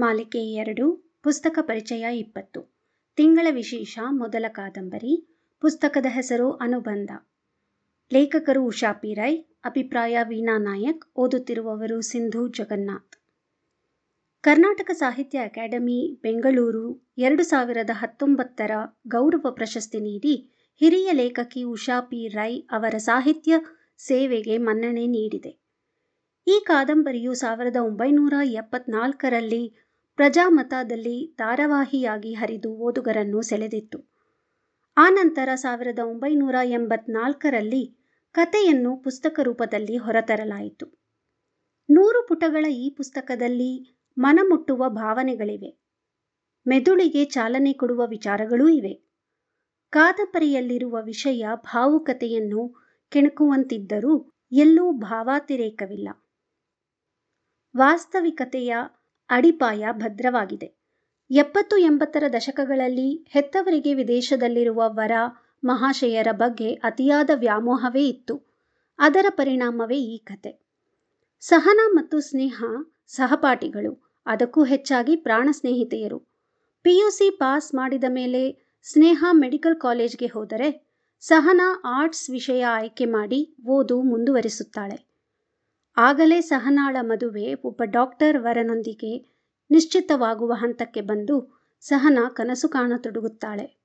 ಮಾಲಿಕೆ ಎರಡು, ಪುಸ್ತಕ ಪರಿಚಯ ಇಪ್ಪತ್ತು. ತಿಂಗಳ ವಿಶೇಷ, ಮೊದಲ ಕಾದಂಬರಿ, ಪುಸ್ತಕದ ಹೆಸರು ಅನುಬಂಧ. ಲೇಖಕರು ಉಷಾ ಪಿ. ರೈ, ಅಭಿಪ್ರಾಯ ವೀಣಾ ನಾಯಕ್, ಓದುತ್ತಿರುವವರು ಸಿಂಧು ಜಗನ್ನಾಥ್. ಕರ್ನಾಟಕ ಸಾಹಿತ್ಯ ಅಕಾಡೆಮಿ, ಬೆಂಗಳೂರು, ಎರಡು ಸಾವಿರದ ಹತ್ತೊಂಬತ್ತರ ಗೌರವ ಪ್ರಶಸ್ತಿ ನೀಡಿ ಹಿರಿಯ ಲೇಖಕಿ ಉಷಾ ಪಿ. ರೈ ಅವರ ಸಾಹಿತ್ಯ ಸೇವೆಗೆ ಮನ್ನಣೆ ನೀಡಿದೆ. ಈ ಕಾದಂಬರಿಯು ಸಾವಿರದ ಒಂಬೈನೂರ ಎಪ್ಪತ್ನಾಲ್ಕರಲ್ಲಿ ಪ್ರಜಾಮತದಲ್ಲಿ ಧಾರಾವಾಹಿಯಾಗಿ ಹರಿದು ಓದುಗರನ್ನು ಸೆಳೆದಿತ್ತು. ಆನಂತರ ಸಾವಿರದ ಒಂಬೈನೂರ ಎಂಬತ್ನಾಲ್ಕರಲ್ಲಿ ಕಥೆಯನ್ನು ಪುಸ್ತಕ ರೂಪದಲ್ಲಿ ಹೊರತರಲಾಯಿತು. ನೂರು ಪುಟಗಳ ಈ ಪುಸ್ತಕದಲ್ಲಿ ಮನಮುಟ್ಟುವ ಭಾವನೆಗಳಿವೆ. ಮೆದುಳಿಗೆ ಚಾಲನೆ ಕೊಡುವ ವಿಚಾರಗಳೂ ಇವೆ. ಕಾದಂಬರಿಯಲ್ಲಿರುವ ವಿಷಯ ಭಾವುಕತೆಯನ್ನು ಕೆಣಕುವಂತಿದ್ದರೂ ಎಲ್ಲೂ ಭಾವಾತಿರೇಕವಿಲ್ಲ. ವಾಸ್ತವಿಕತೆಯ ಅಡಿಪಾಯ ಭದ್ರವಾಗಿದೆ. ಎಪ್ಪತ್ತು ಎಂಬತ್ತರ ದಶಕಗಳಲ್ಲಿ ಹೆತ್ತವರಿಗೆ ವಿದೇಶದಲ್ಲಿರುವ ವರ ಮಹಾಶಯರ ಬಗ್ಗೆ ಅತಿಯಾದ ವ್ಯಾಮೋಹವೇ ಇತ್ತು. ಅದರ ಪರಿಣಾಮವೇ ಈ ಕತೆ. ಸಹನಾ ಮತ್ತು ಸ್ನೇಹ, ಸಹಪಾಠಿಗಳು, ಅದಕ್ಕೂ ಹೆಚ್ಚಾಗಿ ಪ್ರಾಣ ಸ್ನೇಹಿತೆಯರು. ಪಿಯುಸಿ ಪಾಸ್ ಮಾಡಿದ ಮೇಲೆ ಸ್ನೇಹ ಮೆಡಿಕಲ್ ಕಾಲೇಜ್ಗೆ ಹೋದರೆ ಸಹನಾ ಆರ್ಟ್ಸ್ ವಿಷಯ ಆಯ್ಕೆ ಮಾಡಿ ಓದು ಮುಂದುವರಿಸುತ್ತಾಳೆ. ಆಗಲೇ ಸಹನಾಳ ಮದುವೆ ಒಬ್ಬ ಡಾಕ್ಟರ್ ವರನೊಂದಿಗೆ ನಿಶ್ಚಿತವಾಗುವ ಹಂತಕ್ಕೆ ಬಂದು ಸಹನಾ ಕನಸು ಕಾಣತೊಡಗುತ್ತಾಳೆ.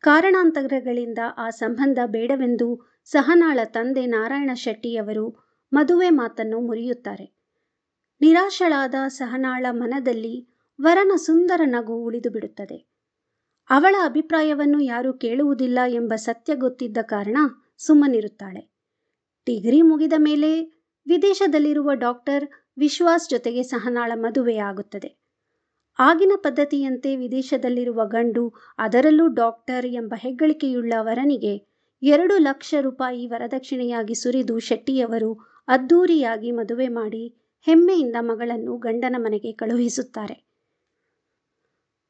ಕಾರಣಾಂತರಗಳಿಂದ ಆ ಸಂಬಂಧ ಬೇಡವೆಂದು ಸಹನಾಳ ತಂದೆ ನಾರಾಯಣ ಶೆಟ್ಟಿಯವರು ಮದುವೆ ಮಾತನ್ನು ಮುರಿಯುತ್ತಾರೆ. ನಿರಾಶಳಾದ ಸಹನಾಳ ಮನದಲ್ಲಿ ವರನ ಸುಂದರ ನಗು ಉಳಿದು ಬಿಡುತ್ತದೆ. ಅವಳ ಅಭಿಪ್ರಾಯವನ್ನು ಯಾರೂ ಕೇಳುವುದಿಲ್ಲ ಎಂಬ ಸತ್ಯ ಗೊತ್ತಿದ್ದ ಕಾರಣ ಸುಮ್ಮನಿರುತ್ತಾಳೆ. ಡಿಗ್ರಿ ಮುಗಿದ ಮೇಲೆ ವಿದೇಶದಲ್ಲಿರುವ ಡಾಕ್ಟರ್ ವಿಶ್ವಾಸ್ ಜೊತೆಗೆ ಸಹನಾಳ ಮದುವೆಯಾಗುತ್ತದೆ. ಆಗಿನ ಪದ್ಧತಿಯಂತೆ ವಿದೇಶದಲ್ಲಿರುವ ಗಂಡು ಅದರಲ್ಲೂ ಡಾಕ್ಟರ್ ಎಂಬ ಹೆಗ್ಗಳಿಕೆಯುಳ್ಳ ವರನಿಗೆ ಎರಡು ಲಕ್ಷ ರೂಪಾಯಿ ವರದಕ್ಷಿಣೆಯಾಗಿ ಸುರಿದು ಶೆಟ್ಟಿಯವರು ಅದ್ದೂರಿಯಾಗಿ ಮದುವೆ ಮಾಡಿ ಹೆಮ್ಮೆಯಿಂದ ಮಗಳನ್ನು ಗಂಡನ ಮನೆಗೆ ಕಳುಹಿಸುತ್ತಾರೆ.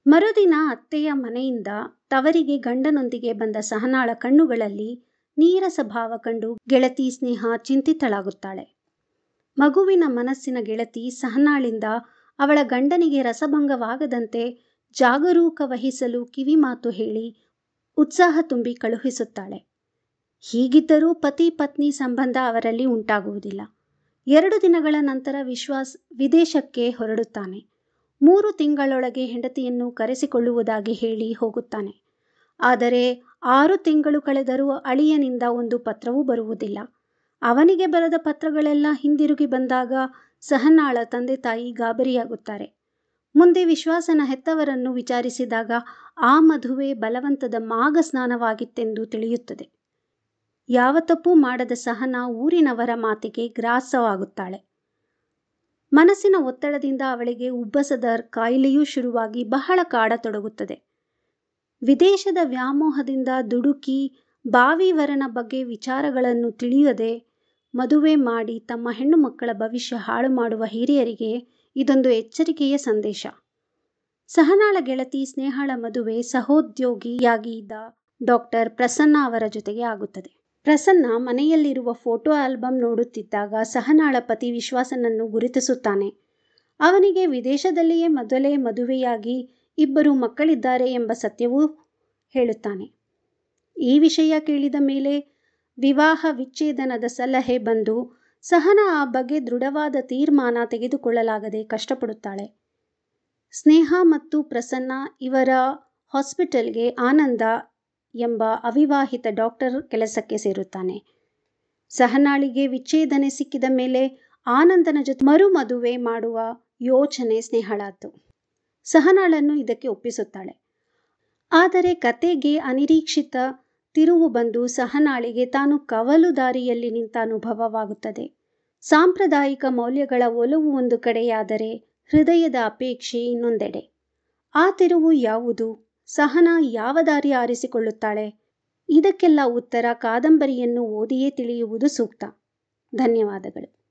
ಮರುದಿನ ಅತ್ತೆಯ ಮನೆಯಿಂದ ತವರಿಗೆ ಗಂಡನೊಂದಿಗೆ ಬಂದ ಸಹನಾಳ ಕಣ್ಣುಗಳಲ್ಲಿ ನೀರಸ ಭಾವ ಕಂಡು ಗೆಳತಿ ಸ್ನೇಹ ಚಿಂತಿತಳಾಗುತ್ತಾಳೆ. ಮಗುವಿನ ಮನಸ್ಸಿನ ಗೆಳತಿ ಸಹನಾಳಿಂದ ಅವಳ ಗಂಡನಿಗೆ ರಸಭಂಗವಾಗದಂತೆ ಜಾಗರೂಕ ವಹಿಸಲು ಕಿವಿಮಾತು ಹೇಳಿ ಉತ್ಸಾಹ ತುಂಬಿ ಕಳುಹಿಸುತ್ತಾಳೆ. ಹೀಗಿದ್ದರೂ ಪತಿ ಪತ್ನಿ ಸಂಬಂಧ ಅವರಲ್ಲಿ ಉಂಟಾಗುವುದಿಲ್ಲ. ಎರಡು ದಿನಗಳ ನಂತರ ವಿಶ್ವಾಸ್ ವಿದೇಶಕ್ಕೆ ಹೊರಡುತ್ತಾನೆ. ಮೂರು ತಿಂಗಳೊಳಗೆ ಹೆಂಡತಿಯನ್ನು ಕರೆಸಿಕೊಳ್ಳುವುದಾಗಿ ಹೇಳಿ ಹೋಗುತ್ತಾನೆ. ಆದರೆ ಆರು ತಿಂಗಳು ಕಳೆದರೂ ಅಳಿಯನಿಂದ ಒಂದು ಪತ್ರವೂ ಬರುವುದಿಲ್ಲ. ಅವನಿಗೆ ಬರೆದ ಪತ್ರಗಳೆಲ್ಲ ಹಿಂದಿರುಗಿ ಬಂದಾಗ ಸಹನಾಳ ತಂದೆ ತಾಯಿ ಗಾಬರಿಯಾಗುತ್ತಾರೆ. ಮುಂದೆ ವಿಶ್ವಾಸನ ಹೆತ್ತವರನ್ನು ವಿಚಾರಿಸಿದಾಗ ಆ ಮಧುವೆ ಬಲವಂತದ ಮಾಗ ಸ್ನಾನವಾಗಿತ್ತೆಂದು ತಿಳಿಯುತ್ತದೆ. ಯಾವ ತಪ್ಪೂ ಮಾಡದ ಸಹನ ಊರಿನವರ ಮಾತಿಗೆ ಗ್ರಾಸವಾಗುತ್ತಾಳೆ. ಮನಸ್ಸಿನ ಒತ್ತಡದಿಂದ ಅವಳಿಗೆ ಉಬ್ಬಸದ ಕಾಯಿಲೆಯೂ ಶುರುವಾಗಿ ಬಹಳ ಕಾಡತೊಡಗುತ್ತದೆ. ವಿದೇಶದ ವ್ಯಾಮೋಹದಿಂದ ದುಡುಕಿ ಬಾವಿವರನ ಬಗ್ಗೆ ವಿಚಾರಗಳನ್ನು ತಿಳಿಯದೆ ಮದುವೆ ಮಾಡಿ ತಮ್ಮ ಹೆಣ್ಣು ಮಕ್ಕಳ ಭವಿಷ್ಯ ಹಾಳು ಮಾಡುವ ಹಿರಿಯರಿಗೆ ಇದೊಂದು ಎಚ್ಚರಿಕೆಯ ಸಂದೇಶ. ಸಹನಾಳ ಗೆಳತಿ ಸ್ನೇಹಾಳ ಮದುವೆ ಸಹೋದ್ಯೋಗಿಯಾಗಿ ಇದ್ದ ಡಾಕ್ಟರ್ ಪ್ರಸನ್ನ ಅವರ ಜೊತೆಗೆ ಆಗುತ್ತದೆ. ಪ್ರಸನ್ನ ಮನೆಯಲ್ಲಿರುವ ಫೋಟೋ ಆಲ್ಬಮ್ ನೋಡುತ್ತಿದ್ದಾಗ ಸಹನಾಳ ಪತಿ ವಿಶ್ವಾಸನನ್ನು ಗುರುತಿಸುತ್ತಾನೆ. ಅವನಿಗೆ ವಿದೇಶದಲ್ಲಿಯೇ ಮೊದಲೇ ಮದುವೆಯಾಗಿ ಇಬ್ಬರು ಮಕ್ಕಳಿದ್ದಾರೆ ಎಂಬ ಸತ್ಯವೂ ಹೇಳುತ್ತಾನೆ. ಈ ವಿಷಯ ಕೇಳಿದ ಮೇಲೆ ವಿವಾಹ ವಿಚ್ಛೇದನದ ಸಲಹೆ ಬಂದು ಸಹನಾ ಆ ಬಗ್ಗೆ ದೃಢವಾದ ತೀರ್ಮಾನ ತೆಗೆದುಕೊಳ್ಳಲಾಗದೆ ಕಷ್ಟಪಡುತ್ತಾಳೆ. ಸ್ನೇಹ ಮತ್ತು ಪ್ರಸನ್ನ ಇವರ ಹಾಸ್ಪಿಟಲ್ಗೆ ಆನಂದ ಎಂಬ ಅವಿವಾಹಿತ ಡಾಕ್ಟರ್ ಕೆಲಸಕ್ಕೆ ಸೇರುತ್ತಾನೆ. ಸಹನಾಳಿಗೆ ವಿಚ್ಛೇದನೆ ಸಿಕ್ಕಿದ ಮೇಲೆ ಆನಂದನ ಜೊತೆ ಮರು ಮದುವೆ ಮಾಡುವ ಯೋಚನೆ ಸ್ನೇಹಳಾತು ಸಹನಾಳನ್ನು ಇದಕ್ಕೆ ಒಪ್ಪಿಸುತ್ತಾಳೆ. ಆದರೆ ಕತೆಗೆ ಅನಿರೀಕ್ಷಿತ ತಿರುವು ಬಂದು ಸಹನಾಳಿಗೆ ತಾನು ಕವಲು ದಾರಿಯಲ್ಲಿ ನಿಂತ ಅನುಭವವಾಗುತ್ತದೆ. ಸಾಂಪ್ರದಾಯಿಕ ಮೌಲ್ಯಗಳ ಒಲವು ಒಂದು ಕಡೆಯಾದರೆ ಹೃದಯದ ಅಪೇಕ್ಷೆ ಇನ್ನೊಂದೆಡೆ. ಆ ತಿರುವು ಯಾವುದು? ಸಹನಾ ಯಾವ ದಾರಿ ಆರಿಸಿಕೊಳ್ಳುತ್ತಾಳೆ? ಇದಕ್ಕೆಲ್ಲ ಉತ್ತರ ಕಾದಂಬರಿಯನ್ನು ಓದಿಯೇ ತಿಳಿಯುವುದು ಸೂಕ್ತ. ಧನ್ಯವಾದಗಳು.